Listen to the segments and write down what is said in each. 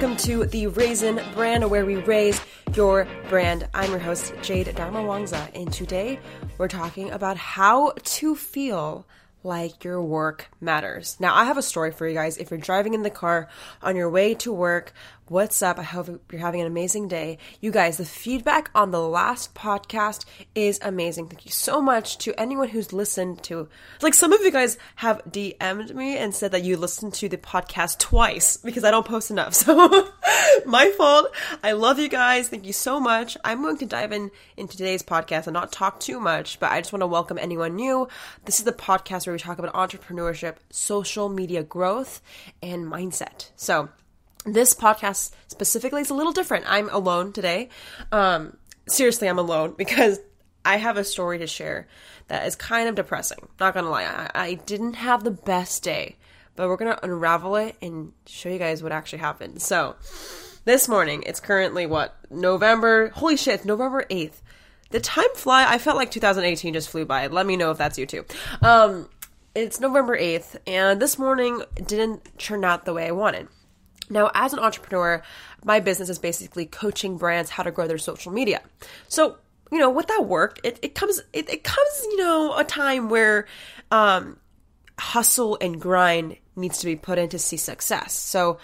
welcome to the Raisin Brand, where we raise your brand. I'm your host, Jade Darmawangsa, and today we're talking about how to feel like your work matters. Now, I have a story for you guys. If you're driving in the car on your way to work, what's up? I hope you're having an amazing day. You guys, the feedback on the last podcast is amazing. Thank you so much to anyone who's listened to. Like some of you guys have DM'd me and said that you listened to the podcast twice because I don't post enough. So my fault. I love you guys. Thank you so much. I'm going to dive in into today's podcast and not talk too much, but I just want to welcome anyone new. This is the podcast where we talk about entrepreneurship, social media growth, and mindset. So, this podcast specifically is a little different. I'm alone today. Um, seriously, I'm alone because I have a story to share that is kind of depressing. Not gonna lie, I, I didn't have the best day, but we're gonna unravel it and show you guys what actually happened. So, this morning, it's currently what November. Holy shit, it's November eighth. The time fly. I felt like 2018 just flew by. Let me know if that's you too. Um, it's November 8th, and this morning didn't turn out the way I wanted. Now, as an entrepreneur, my business is basically coaching brands how to grow their social media. So, you know, with that work, it, it comes it, it comes, you know, a time where um hustle and grind needs to be put in to see success. So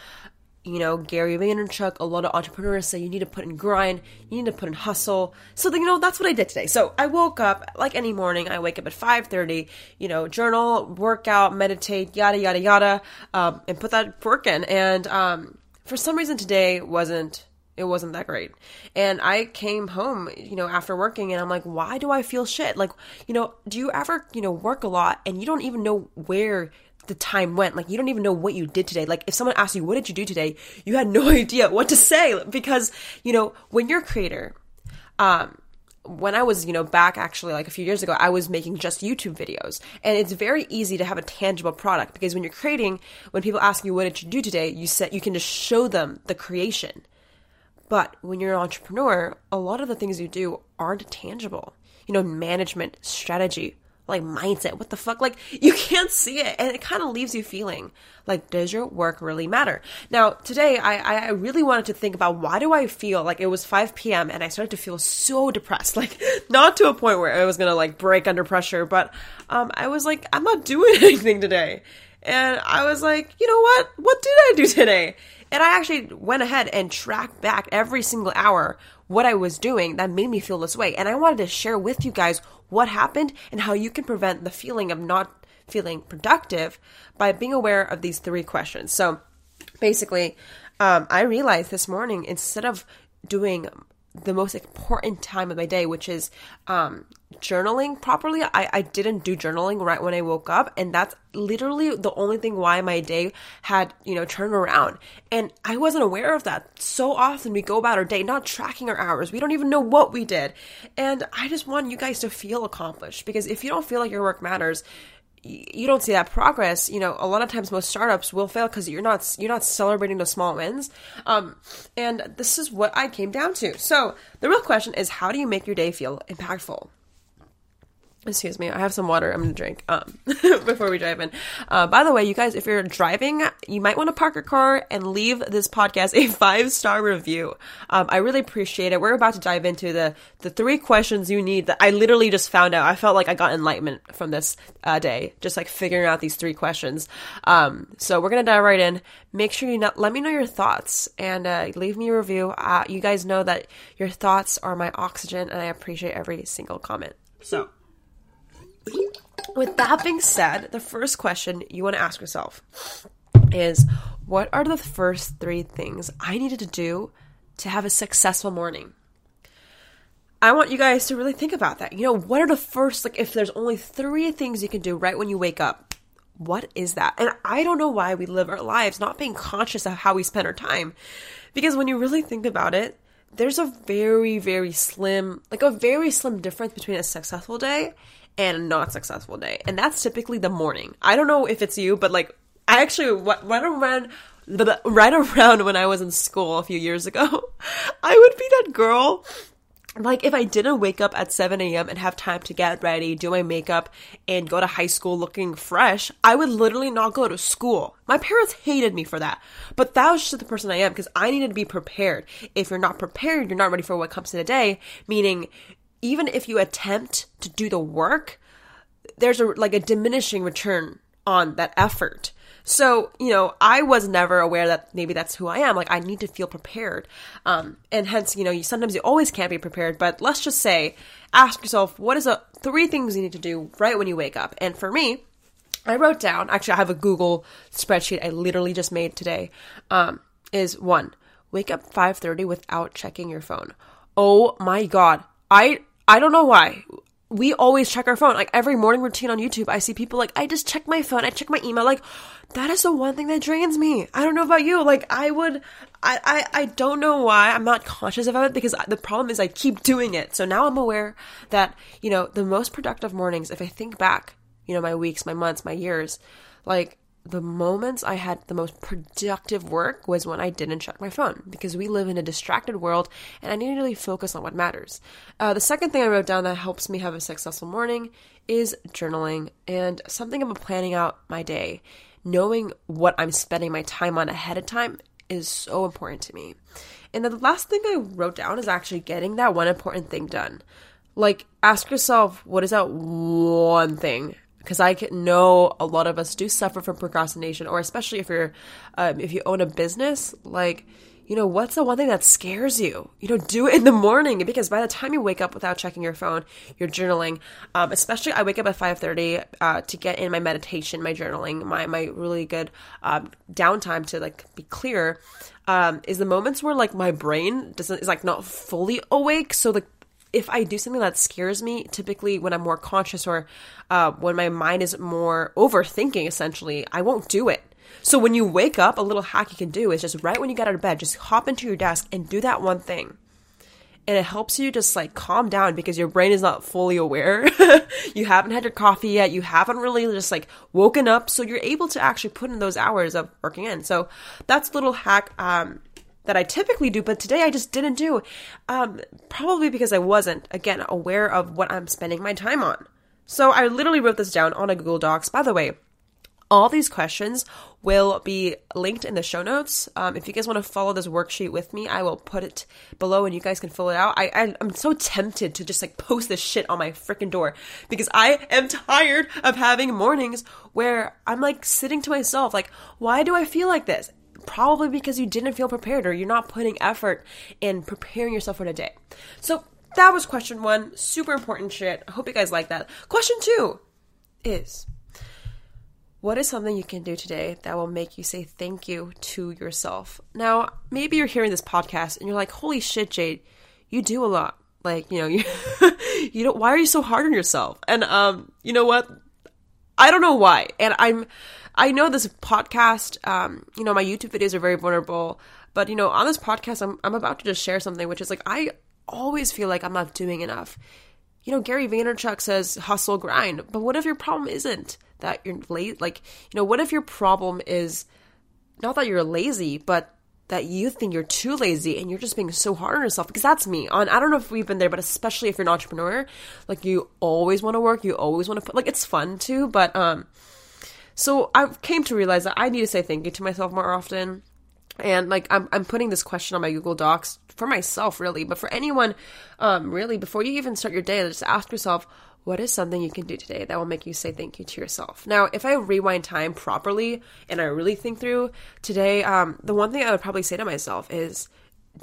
you know, Gary Vaynerchuk, a lot of entrepreneurs say you need to put in grind, you need to put in hustle. So, you know, that's what I did today. So I woke up like any morning. I wake up at 5.30, you know, journal, workout, meditate, yada, yada, yada, um, and put that work in. And, um, for some reason today wasn't, it wasn't that great. And I came home, you know, after working and I'm like, why do I feel shit? Like, you know, do you ever, you know, work a lot and you don't even know where the time went. Like you don't even know what you did today. Like if someone asked you, what did you do today? You had no idea what to say because, you know, when you're a creator, um, when I was, you know, back actually like a few years ago, I was making just YouTube videos. And it's very easy to have a tangible product because when you're creating, when people ask you what did you do today, you said you can just show them the creation. But when you're an entrepreneur, a lot of the things you do aren't tangible. You know, management, strategy, like mindset. What the fuck? Like you can't see it, and it kind of leaves you feeling like, does your work really matter? Now, today I I really wanted to think about why do I feel like it was 5 p.m. and I started to feel so depressed, like not to a point where I was gonna like break under pressure, but um I was like, I'm not doing anything today, and I was like, you know what? What did I do today? And I actually went ahead and tracked back every single hour what I was doing that made me feel this way. And I wanted to share with you guys what happened and how you can prevent the feeling of not feeling productive by being aware of these three questions. So basically, um, I realized this morning instead of doing the most important time of my day, which is um, journaling properly. I, I didn't do journaling right when I woke up, and that's literally the only thing why my day had, you know, turned around. And I wasn't aware of that. So often we go about our day not tracking our hours. We don't even know what we did. And I just want you guys to feel accomplished because if you don't feel like your work matters, you don't see that progress you know a lot of times most startups will fail because you're not you're not celebrating the small wins um, and this is what i came down to so the real question is how do you make your day feel impactful Excuse me, I have some water I'm gonna drink um, before we drive in. Uh, by the way, you guys, if you're driving, you might want to park your car and leave this podcast a five star review. Um, I really appreciate it. We're about to dive into the the three questions you need that I literally just found out. I felt like I got enlightenment from this uh, day, just like figuring out these three questions. Um, so we're gonna dive right in. Make sure you not, let me know your thoughts and uh, leave me a review. Uh, you guys know that your thoughts are my oxygen, and I appreciate every single comment. So. With that being said, the first question you want to ask yourself is what are the first three things I needed to do to have a successful morning? I want you guys to really think about that. You know, what are the first, like, if there's only three things you can do right when you wake up, what is that? And I don't know why we live our lives not being conscious of how we spend our time. Because when you really think about it, there's a very, very slim, like a very slim difference between a successful day and a not successful day. And that's typically the morning. I don't know if it's you, but like, I actually, right around, right around when I was in school a few years ago, I would be that girl like if I didn't wake up at 7 a.m. and have time to get ready, do my makeup, and go to high school looking fresh, I would literally not go to school. My parents hated me for that. But that was just the person I am because I needed to be prepared. If you're not prepared, you're not ready for what comes in a day, meaning even if you attempt to do the work, there's a like a diminishing return on that effort. So, you know, I was never aware that maybe that's who I am. Like, I need to feel prepared. Um, and hence, you know, you sometimes you always can't be prepared, but let's just say, ask yourself, what is the three things you need to do right when you wake up? And for me, I wrote down, actually, I have a Google spreadsheet I literally just made today, um, is one, wake up 5.30 without checking your phone. Oh my God. I, I don't know why we always check our phone. Like every morning routine on YouTube, I see people like, I just check my phone, I check my email. Like, that is the one thing that drains me. I don't know about you. Like, I would, I, I, I don't know why I'm not conscious about it because the problem is I keep doing it. So now I'm aware that, you know, the most productive mornings, if I think back, you know, my weeks, my months, my years, like, the moments I had the most productive work was when I didn't check my phone because we live in a distracted world and I need to really focus on what matters. Uh, the second thing I wrote down that helps me have a successful morning is journaling and something about planning out my day. Knowing what I'm spending my time on ahead of time is so important to me. And the last thing I wrote down is actually getting that one important thing done. Like, ask yourself, what is that one thing because I know a lot of us do suffer from procrastination, or especially if you're um, if you own a business, like you know what's the one thing that scares you? You know do it in the morning because by the time you wake up without checking your phone you're journaling. Um, especially i wake up at 5.30 uh, to get in my meditation my journaling my, my really good um, downtime to like be clear um, is the moments where like my brain doesn't is like not fully awake so like if I do something that scares me, typically when I'm more conscious or uh, when my mind is more overthinking, essentially, I won't do it. So when you wake up, a little hack you can do is just right when you get out of bed, just hop into your desk and do that one thing. And it helps you just like calm down because your brain is not fully aware. you haven't had your coffee yet. You haven't really just like woken up. So you're able to actually put in those hours of working in. So that's a little hack. Um, that I typically do, but today I just didn't do. Um, probably because I wasn't, again, aware of what I'm spending my time on. So I literally wrote this down on a Google Docs. By the way, all these questions will be linked in the show notes. Um, if you guys want to follow this worksheet with me, I will put it below and you guys can fill it out. I, I am so tempted to just like post this shit on my freaking door because I am tired of having mornings where I'm like sitting to myself, like, why do I feel like this? Probably because you didn't feel prepared or you're not putting effort in preparing yourself for the day. So that was question one. Super important shit. I hope you guys like that. Question two is what is something you can do today that will make you say thank you to yourself? Now, maybe you're hearing this podcast and you're like, holy shit, Jade, you do a lot. Like, you know, you, you don't, why are you so hard on yourself? And, um, you know what? I don't know why. And I'm, I know this podcast, um, you know, my YouTube videos are very vulnerable, but you know, on this podcast, I'm I'm about to just share something, which is like I always feel like I'm not doing enough. You know, Gary Vaynerchuk says hustle grind, but what if your problem isn't that you're late? Like, you know, what if your problem is not that you're lazy, but that you think you're too lazy and you're just being so hard on yourself because that's me on i don't know if we've been there but especially if you're an entrepreneur like you always want to work you always want to put like it's fun too but um so I came to realize that I need to say thank you to myself more often. And like I'm I'm putting this question on my Google Docs for myself really, but for anyone um really before you even start your day, just ask yourself what is something you can do today that will make you say thank you to yourself? Now, if I rewind time properly and I really think through today, um, the one thing I would probably say to myself is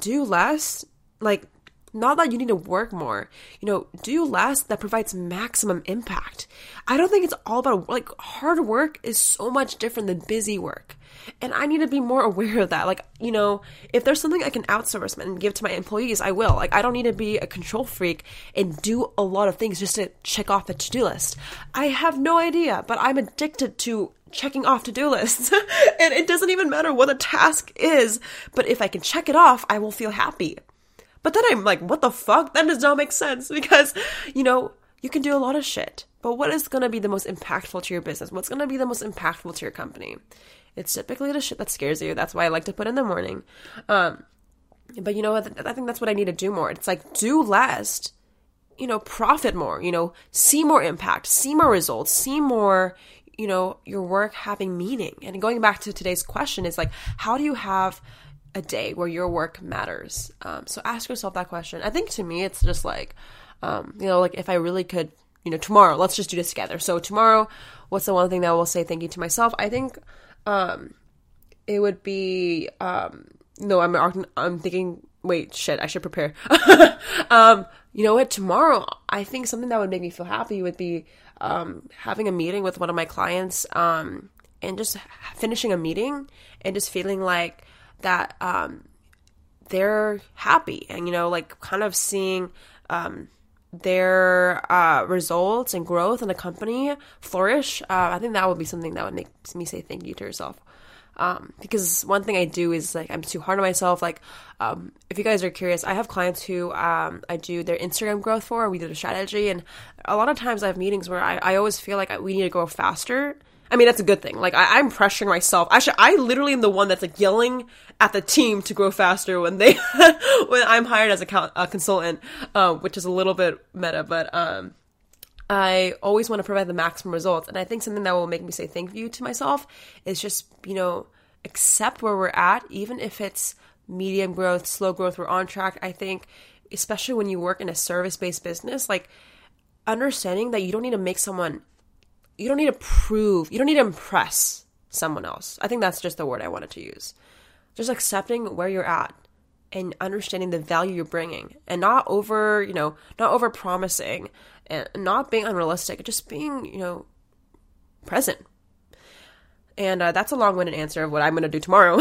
do less, like not that you need to work more, you know, do less that provides maximum impact. I don't think it's all about like hard work is so much different than busy work. And I need to be more aware of that. Like, you know, if there's something I can outsource and give to my employees, I will. Like, I don't need to be a control freak and do a lot of things just to check off a to do list. I have no idea, but I'm addicted to checking off to do lists. and it doesn't even matter what the task is, but if I can check it off, I will feel happy. But then I'm like, what the fuck? That does not make sense because, you know, you can do a lot of shit. But what is going to be the most impactful to your business? What's going to be the most impactful to your company? It's typically the shit that scares you. That's why I like to put in the morning. Um, But you know what? I think that's what I need to do more. It's like do less, you know, profit more, you know, see more impact, see more results, see more, you know, your work having meaning. And going back to today's question is like, how do you have a day where your work matters? Um, so ask yourself that question. I think to me, it's just like, um, you know, like if I really could, you know, tomorrow, let's just do this together. So tomorrow, what's the one thing that I will say thank you to myself? I think, um, it would be, um, no, I'm I'm thinking. Wait, shit, I should prepare. um, you know what? Tomorrow, I think something that would make me feel happy would be um, having a meeting with one of my clients um, and just finishing a meeting and just feeling like that um, they're happy and you know, like kind of seeing um, their uh, results and growth in the company flourish. Uh, I think that would be something that would make me say thank you to yourself. Um, because one thing I do is like I'm too hard on myself. Like, um, if you guys are curious, I have clients who um, I do their Instagram growth for. We do the strategy, and a lot of times I have meetings where I, I always feel like we need to go faster. I mean, that's a good thing. Like, I, am pressuring myself. Actually, I literally am the one that's like yelling at the team to grow faster when they when I'm hired as a, a consultant, uh, which is a little bit meta, but um, I always want to provide the maximum results. And I think something that will make me say thank you to myself is just, you know, accept where we're at, even if it's medium growth, slow growth, we're on track. I think, especially when you work in a service based business, like understanding that you don't need to make someone, you don't need to prove, you don't need to impress someone else. I think that's just the word I wanted to use. Just accepting where you're at and understanding the value you're bringing and not over, you know, not over promising and not being unrealistic, just being, you know, present. And uh, that's a long winded answer of what I'm going to do tomorrow.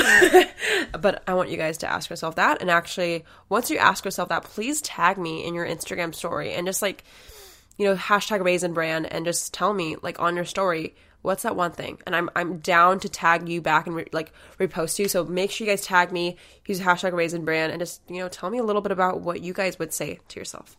but I want you guys to ask yourself that. And actually, once you ask yourself that, please tag me in your Instagram story and just like, you know, hashtag raisin brand and just tell me, like, on your story, what's that one thing? And I'm I'm down to tag you back and re- like repost you. So make sure you guys tag me, use hashtag raisin brand, and just you know tell me a little bit about what you guys would say to yourself.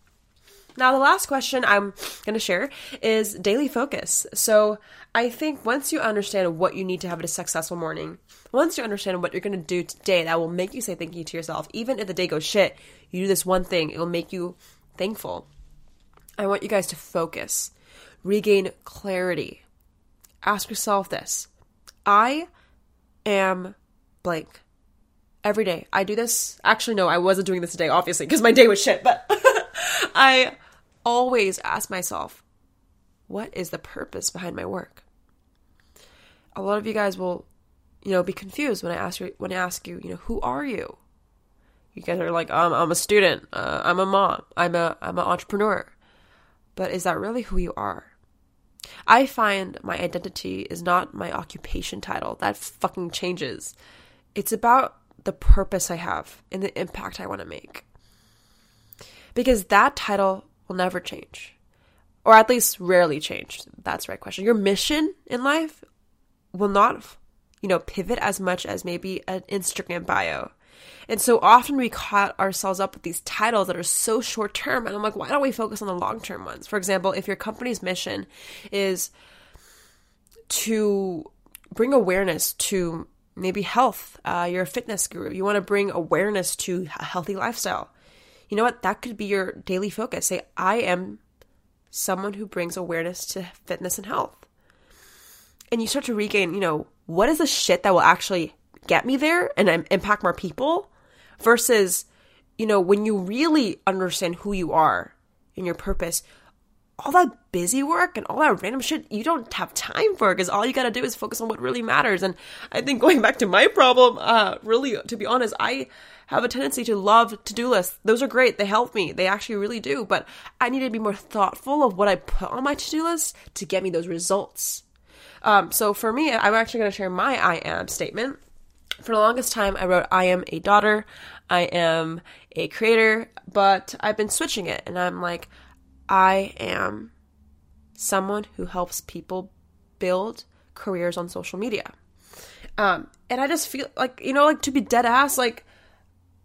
Now, the last question I'm going to share is daily focus. So, I think once you understand what you need to have a successful morning, once you understand what you're going to do today that will make you say thank you to yourself, even if the day goes shit, you do this one thing, it will make you thankful. I want you guys to focus, regain clarity. Ask yourself this I am blank. Every day. I do this. Actually, no, I wasn't doing this today, obviously, because my day was shit, but I always ask myself, what is the purpose behind my work? A lot of you guys will, you know, be confused when I ask you when I ask you, you know, who are you? You guys are like, um, I'm a student, uh, I'm a mom, I'm a I'm an entrepreneur. But is that really who you are? I find my identity is not my occupation title. That fucking changes. It's about the purpose I have and the impact I want to make. Because that title will never change, or at least rarely change. That's the right question. Your mission in life will not, you know, pivot as much as maybe an Instagram bio. And so often we caught ourselves up with these titles that are so short term. And I'm like, why don't we focus on the long term ones? For example, if your company's mission is to bring awareness to maybe health, uh, you're a fitness guru, you want to bring awareness to a healthy lifestyle you know what? That could be your daily focus. Say, I am someone who brings awareness to fitness and health. And you start to regain, you know, what is the shit that will actually get me there and impact more people versus, you know, when you really understand who you are and your purpose, all that busy work and all that random shit you don't have time for because all you gotta do is focus on what really matters. And I think going back to my problem, uh, really, to be honest, I have a tendency to love to do lists. Those are great. They help me. They actually really do. But I need to be more thoughtful of what I put on my to do list to get me those results. Um, so for me, I'm actually going to share my I am statement. For the longest time, I wrote, I am a daughter, I am a creator, but I've been switching it and I'm like, I am someone who helps people build careers on social media. Um, and I just feel like, you know, like to be dead ass, like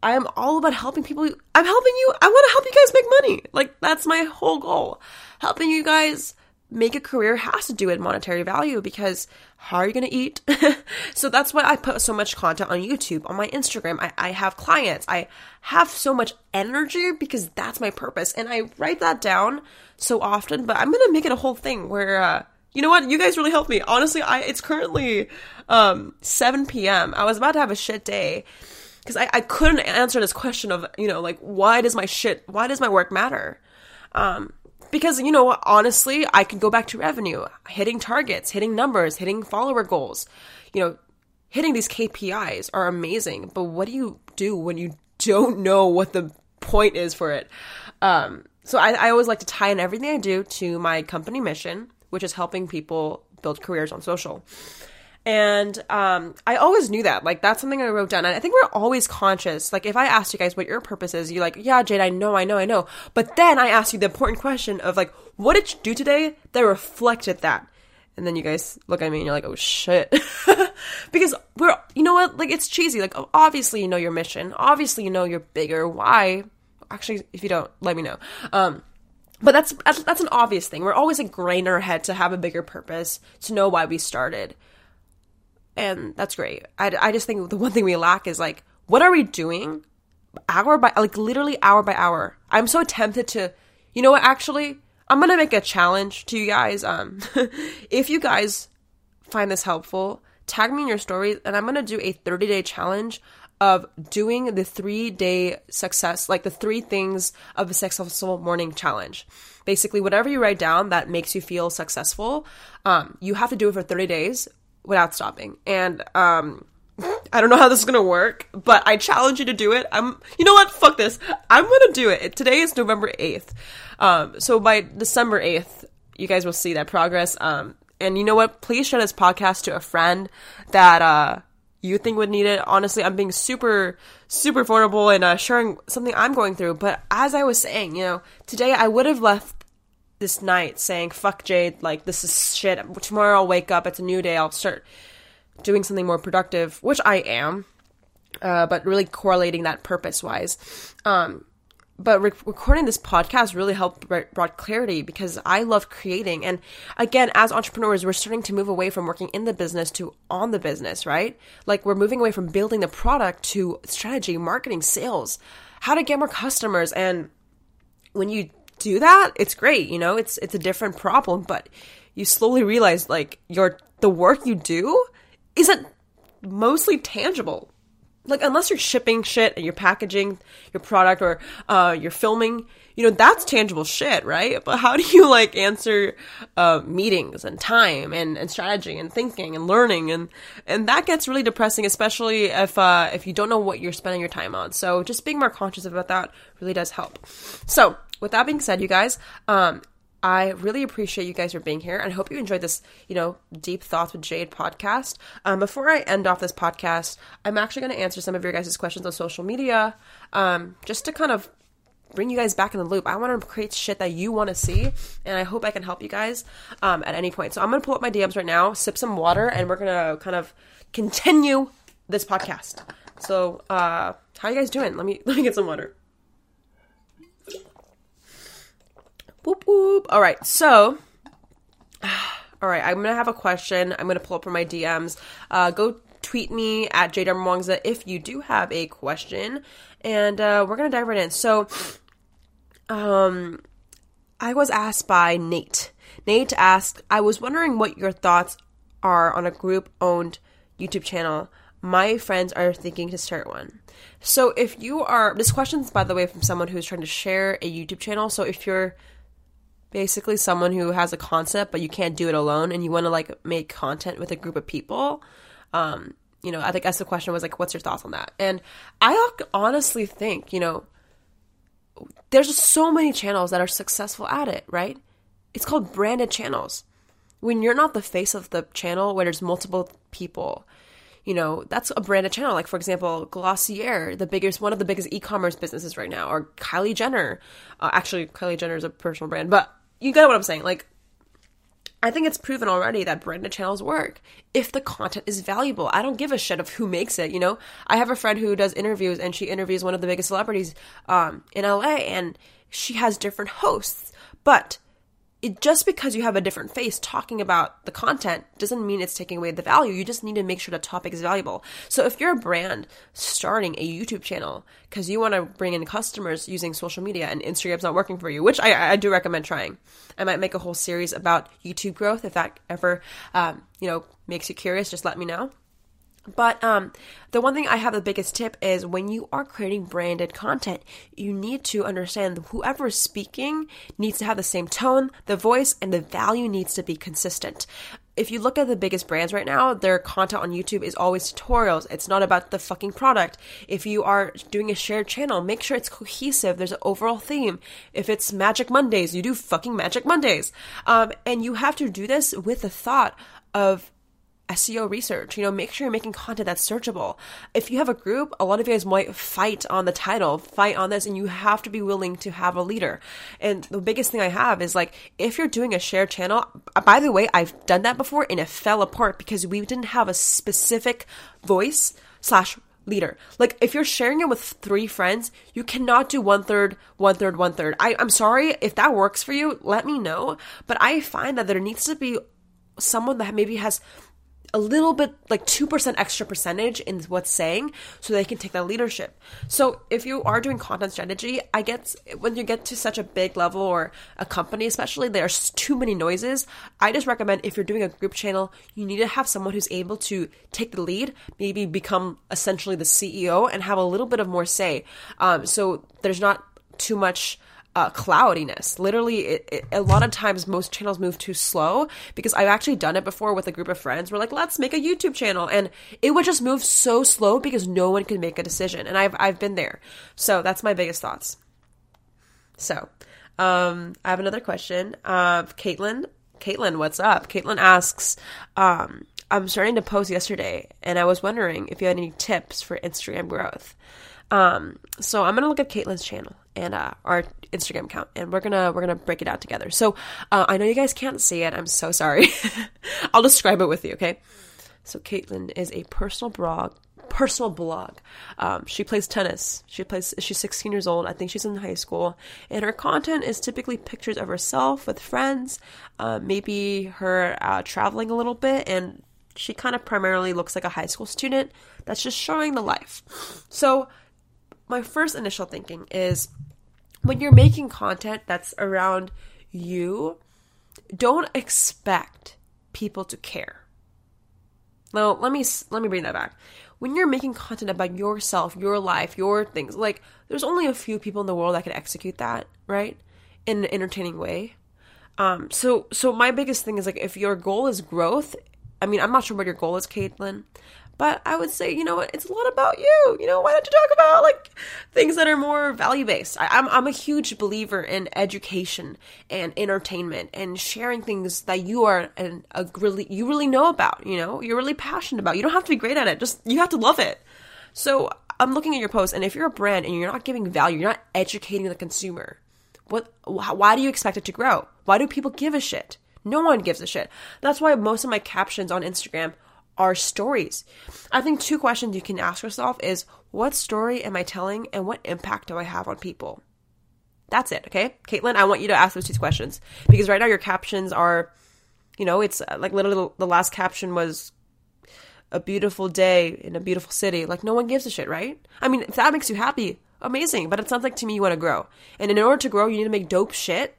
I am all about helping people. I'm helping you. I want to help you guys make money. Like that's my whole goal. Helping you guys make a career has to do with monetary value because how are you going to eat? so that's why I put so much content on YouTube, on my Instagram. I, I have clients. I have so much energy because that's my purpose. And I write that down so often, but I'm going to make it a whole thing where, uh, you know what? You guys really helped me. Honestly, I, it's currently, um, 7 p.m. I was about to have a shit day because I, I couldn't answer this question of, you know, like, why does my shit, why does my work matter? Um, because you know honestly i can go back to revenue hitting targets hitting numbers hitting follower goals. You know hitting these kpis are amazing but what do you do when you don't know what the point is for it? Um, so I, I always like to tie in everything i do to my company mission which is helping people build careers on social and um, I always knew that. Like, that's something I wrote down. And I think we're always conscious. Like, if I asked you guys what your purpose is, you're like, yeah, Jade, I know, I know, I know. But then I asked you the important question of, like, what did you do today that reflected that? And then you guys look at me and you're like, oh shit. because we're, you know what? Like, it's cheesy. Like, obviously you know your mission. Obviously you know your bigger why. Actually, if you don't, let me know. Um, but that's, that's, an obvious thing. We're always like grain our head to have a bigger purpose, to know why we started and that's great. I, I just think the one thing we lack is like, what are we doing hour by like literally hour by hour? I'm so tempted to, you know what? Actually, I'm gonna make a challenge to you guys. Um, if you guys find this helpful, tag me in your stories, and I'm gonna do a 30 day challenge of doing the three day success, like the three things of a successful morning challenge. Basically, whatever you write down that makes you feel successful, um, you have to do it for 30 days without stopping. And um I don't know how this is gonna work, but I challenge you to do it. I'm, you know what? Fuck this. I'm gonna do it. Today is November eighth, um, so by December eighth, you guys will see that progress. Um, and you know what? Please share this podcast to a friend that uh you think would need it. Honestly, I'm being super, super vulnerable and uh, sharing something I'm going through. But as I was saying, you know, today I would have left this night saying, fuck Jade, like, this is shit. Tomorrow I'll wake up, it's a new day, I'll start doing something more productive, which I am, uh, but really correlating that purpose wise. Um, but re- recording this podcast really helped brought clarity because I love creating. And again, as entrepreneurs, we're starting to move away from working in the business to on the business, right? Like we're moving away from building the product to strategy, marketing, sales, how to get more customers. And when you do that, it's great. You know, it's it's a different problem, but you slowly realize like your the work you do isn't mostly tangible. Like unless you're shipping shit and you're packaging your product or uh, you're filming, you know that's tangible shit, right? But how do you like answer uh, meetings and time and, and strategy and thinking and learning and and that gets really depressing, especially if uh, if you don't know what you're spending your time on. So just being more conscious about that really does help. So with that being said, you guys, um, I really appreciate you guys for being here and hope you enjoyed this, you know, Deep Thoughts with Jade podcast. Um, before I end off this podcast, I'm actually going to answer some of your guys' questions on social media um, just to kind of bring you guys back in the loop. I want to create shit that you want to see and I hope I can help you guys um, at any point. So I'm going to pull up my DMs right now, sip some water, and we're going to kind of continue this podcast. So, uh, how you guys doing? Let me let me get some water. All right, so. All right, I'm gonna have a question. I'm gonna pull up from my DMs. Uh, go tweet me at jdarmawangza if you do have a question, and uh, we're gonna dive right in. So, um, I was asked by Nate. Nate asked, "I was wondering what your thoughts are on a group-owned YouTube channel. My friends are thinking to start one." So, if you are, this question's by the way from someone who's trying to share a YouTube channel. So, if you're basically someone who has a concept but you can't do it alone and you want to like make content with a group of people um you know i think that's the question was like what's your thoughts on that? And i honestly think you know there's just so many channels that are successful at it right? It's called branded channels. When you're not the face of the channel where there's multiple people you know that's a branded channel like for example glossier the biggest one of the biggest e-commerce businesses right now or kylie jenner uh, actually kylie jenner is a personal brand but you get what I'm saying. Like, I think it's proven already that branded channels work if the content is valuable. I don't give a shit of who makes it. You know, I have a friend who does interviews, and she interviews one of the biggest celebrities um, in LA, and she has different hosts, but it, just because you have a different face talking about the content doesn't mean it's taking away the value. You just need to make sure the topic is valuable. So if you're a brand starting a YouTube channel because you want to bring in customers using social media and Instagram's not working for you, which I, I do recommend trying. I might make a whole series about YouTube growth if that ever, um, you know, makes you curious. Just let me know. But um, the one thing I have the biggest tip is when you are creating branded content, you need to understand whoever is speaking needs to have the same tone, the voice, and the value needs to be consistent. If you look at the biggest brands right now, their content on YouTube is always tutorials. It's not about the fucking product. If you are doing a shared channel, make sure it's cohesive. There's an overall theme. If it's Magic Mondays, you do fucking Magic Mondays. Um, and you have to do this with the thought of SEO research. You know, make sure you're making content that's searchable. If you have a group, a lot of you guys might fight on the title, fight on this, and you have to be willing to have a leader. And the biggest thing I have is like, if you're doing a shared channel, uh, by the way, I've done that before and it fell apart because we didn't have a specific voice slash leader. Like if you're sharing it with three friends, you cannot do one third, one third, one third. I, I'm sorry if that works for you. Let me know. But I find that there needs to be someone that maybe has a little bit like 2% extra percentage in what's saying so they can take that leadership. So if you are doing content strategy, I get when you get to such a big level or a company especially there's too many noises. I just recommend if you're doing a group channel, you need to have someone who's able to take the lead, maybe become essentially the CEO and have a little bit of more say. Um, so there's not too much uh, cloudiness. Literally, it, it, a lot of times most channels move too slow because I've actually done it before with a group of friends. We're like, let's make a YouTube channel, and it would just move so slow because no one can make a decision. And I've I've been there, so that's my biggest thoughts. So, um, I have another question of Caitlin. Caitlin, what's up? Caitlin asks, um, I'm starting to post yesterday, and I was wondering if you had any tips for Instagram growth. Um, so I'm gonna look at Caitlin's channel and uh, our Instagram account, and we're gonna we're gonna break it out together. So uh, I know you guys can't see it. I'm so sorry. I'll describe it with you, okay? So Caitlin is a personal blog personal blog. Um, she plays tennis. She plays. She's 16 years old. I think she's in high school, and her content is typically pictures of herself with friends, uh, maybe her uh, traveling a little bit, and she kind of primarily looks like a high school student that's just showing the life. So my first initial thinking is when you're making content that's around you, don't expect people to care. Now, let me let me bring that back. When you're making content about yourself, your life, your things, like there's only a few people in the world that can execute that, right? In an entertaining way. Um, so so my biggest thing is like if your goal is growth, I mean, I'm not sure what your goal is, Caitlin, but I would say, you know what, it's a lot about you. You know, why don't you talk about like things that are more value based? I'm I'm a huge believer in education and entertainment and sharing things that you are and a really you really know about. You know, you're really passionate about. You don't have to be great at it. Just you have to love it. So I'm looking at your post, and if you're a brand and you're not giving value, you're not educating the consumer. What? Why do you expect it to grow? Why do people give a shit? No one gives a shit. That's why most of my captions on Instagram are stories. I think two questions you can ask yourself is what story am I telling and what impact do I have on people? That's it, okay? Caitlin, I want you to ask those two questions because right now your captions are, you know, it's uh, like literally the last caption was a beautiful day in a beautiful city. Like no one gives a shit, right? I mean, if that makes you happy, amazing. But it sounds like to me you want to grow. And in order to grow, you need to make dope shit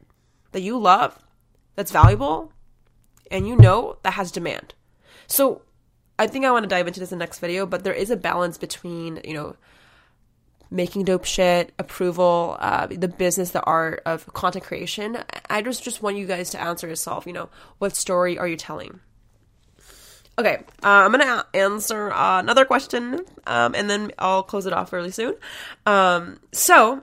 that you love, that's valuable, and you know that has demand. So I think I want to dive into this in the next video, but there is a balance between, you know, making dope shit, approval, uh, the business, the art of content creation. I just just want you guys to answer yourself. You know, what story are you telling? Okay, uh, I'm gonna answer uh, another question, um, and then I'll close it off really soon. Um, so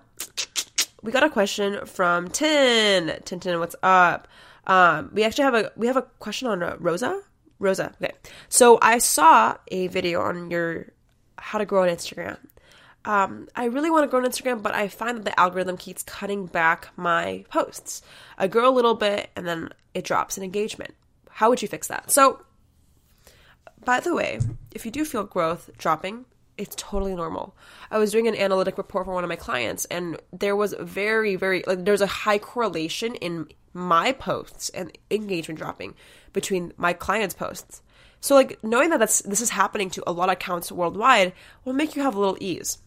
we got a question from Tin. Tintin, what's up? Um, we actually have a we have a question on uh, Rosa. Rosa. Okay. So I saw a video on your how to grow on Instagram. Um, I really want to grow on Instagram, but I find that the algorithm keeps cutting back my posts. I grow a little bit and then it drops in engagement. How would you fix that? So, by the way, if you do feel growth dropping, It's totally normal. I was doing an analytic report for one of my clients, and there was very, very, like, there's a high correlation in my posts and engagement dropping between my clients' posts. So, like, knowing that that's, this is happening to a lot of accounts worldwide will make you have a little ease.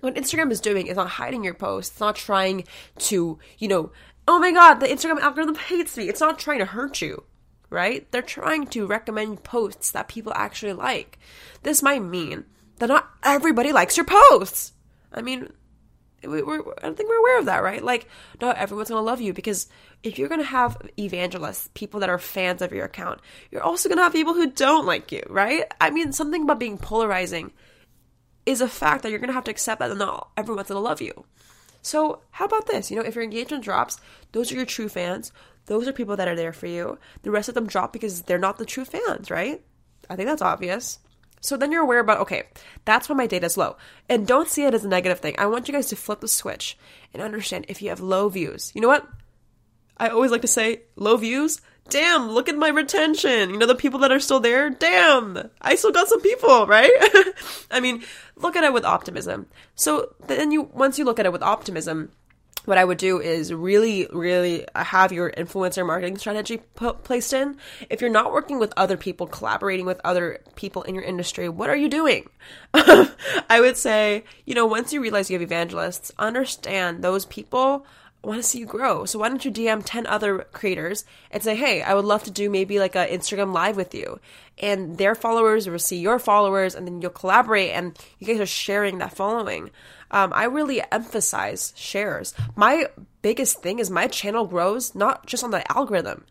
What Instagram is doing is not hiding your posts, it's not trying to, you know, oh my god, the Instagram algorithm hates me. It's not trying to hurt you right? They're trying to recommend posts that people actually like. This might mean that not everybody likes your posts. I mean, we, are I don't think we're aware of that, right? Like, not everyone's gonna love you because if you're gonna have evangelists, people that are fans of your account, you're also gonna have people who don't like you, right? I mean, something about being polarizing is a fact that you're gonna have to accept that not everyone's gonna love you. So, how about this? You know, if your engagement drops, those are your true fans. Those are people that are there for you. The rest of them drop because they're not the true fans, right? I think that's obvious. So then you're aware about, okay, that's why my data is low. And don't see it as a negative thing. I want you guys to flip the switch and understand if you have low views. You know what? I always like to say low views. Damn, look at my retention. You know, the people that are still there, damn, I still got some people, right? I mean, look at it with optimism. So then you, once you look at it with optimism, what I would do is really, really have your influencer marketing strategy placed in. If you're not working with other people, collaborating with other people in your industry, what are you doing? I would say, you know, once you realize you have evangelists, understand those people want to see you grow. So why don't you DM 10 other creators and say, hey, I would love to do maybe like a Instagram live with you. And their followers will see your followers and then you'll collaborate and you guys are sharing that following um, I really emphasize shares. My biggest thing is my channel grows not just on the algorithm.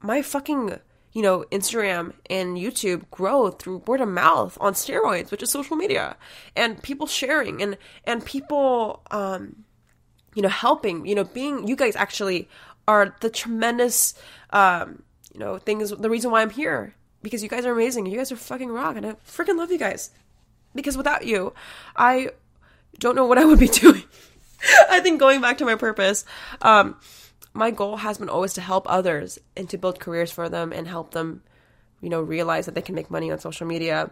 My fucking you know, Instagram and YouTube grow through word of mouth on steroids, which is social media, and people sharing and and people, um, you know, helping. You know, being you guys actually are the tremendous, um, you know, things. The reason why I'm here because you guys are amazing. You guys are fucking rock, and I freaking love you guys. Because without you, I don't know what I would be doing. I think going back to my purpose, um, my goal has been always to help others and to build careers for them and help them, you know, realize that they can make money on social media.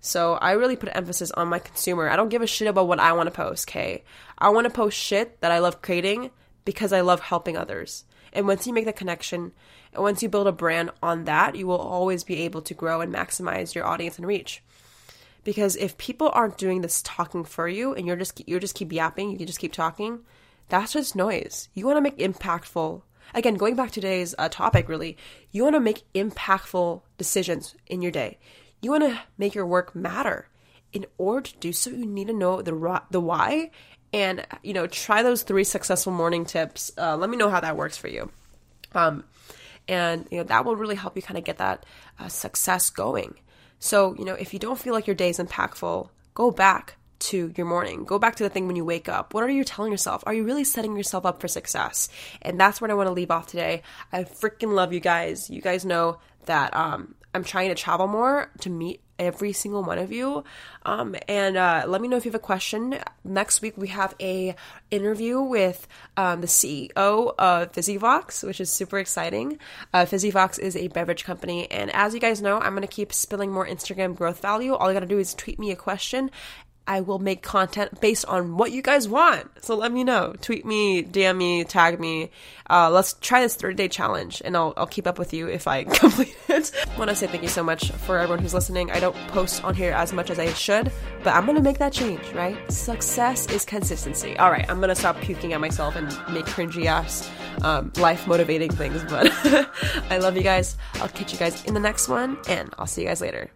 So I really put emphasis on my consumer. I don't give a shit about what I want to post, okay? I want to post shit that I love creating because I love helping others. And once you make that connection, and once you build a brand on that, you will always be able to grow and maximize your audience and reach because if people aren't doing this talking for you and you're just you just keep yapping you can just keep talking that's just noise. You want to make impactful again going back to today's uh, topic really you want to make impactful decisions in your day. You want to make your work matter in order to do so. You need to know the the why and you know try those three successful morning tips. Uh, let me know how that works for you. Um, and you know that will really help you kind of get that uh, success going so, you know, if you don't feel like your day is impactful, go back to your morning. Go back to the thing when you wake up. What are you telling yourself? Are you really setting yourself up for success? And that's what I want to leave off today. I freaking love you guys. You guys know that um, I'm trying to travel more to meet every single one of you. Um, and uh, let me know if you have a question. Next week we have a interview with um, the CEO of Physivox, which is super exciting. Uh, Physivox is a beverage company, and as you guys know, I'm going to keep spilling more Instagram growth value. All you got to do is tweet me a question, I will make content based on what you guys want. So let me know. Tweet me, DM me, tag me. Uh, let's try this 30 day challenge and I'll, I'll keep up with you if I complete it. I want to say thank you so much for everyone who's listening. I don't post on here as much as I should, but I'm going to make that change, right? Success is consistency. All right, I'm going to stop puking at myself and make cringy ass um, life motivating things, but I love you guys. I'll catch you guys in the next one and I'll see you guys later.